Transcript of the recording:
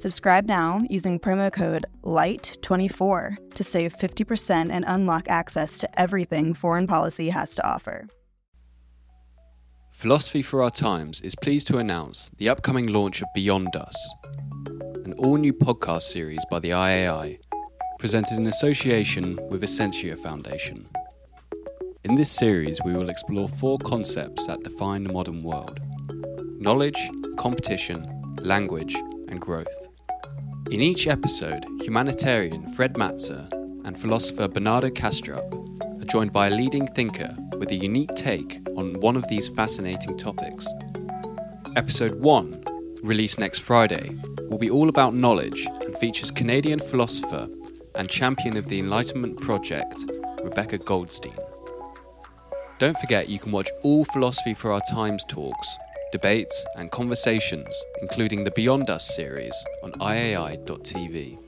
Subscribe now using promo code LIGHT24 to save 50% and unlock access to everything foreign policy has to offer. Philosophy for Our Times is pleased to announce the upcoming launch of Beyond Us, an all new podcast series by the IAI, presented in association with Essentia Foundation. In this series, we will explore four concepts that define the modern world knowledge, competition, language, and growth. In each episode, humanitarian Fred Matser and philosopher Bernardo Kastrup are joined by a leading thinker with a unique take on one of these fascinating topics. Episode 1, released next Friday, will be all about knowledge and features Canadian philosopher and champion of the Enlightenment Project, Rebecca Goldstein. Don't forget you can watch all Philosophy for Our Times talks, debates, and conversations, including the Beyond Us series, on iai.tv.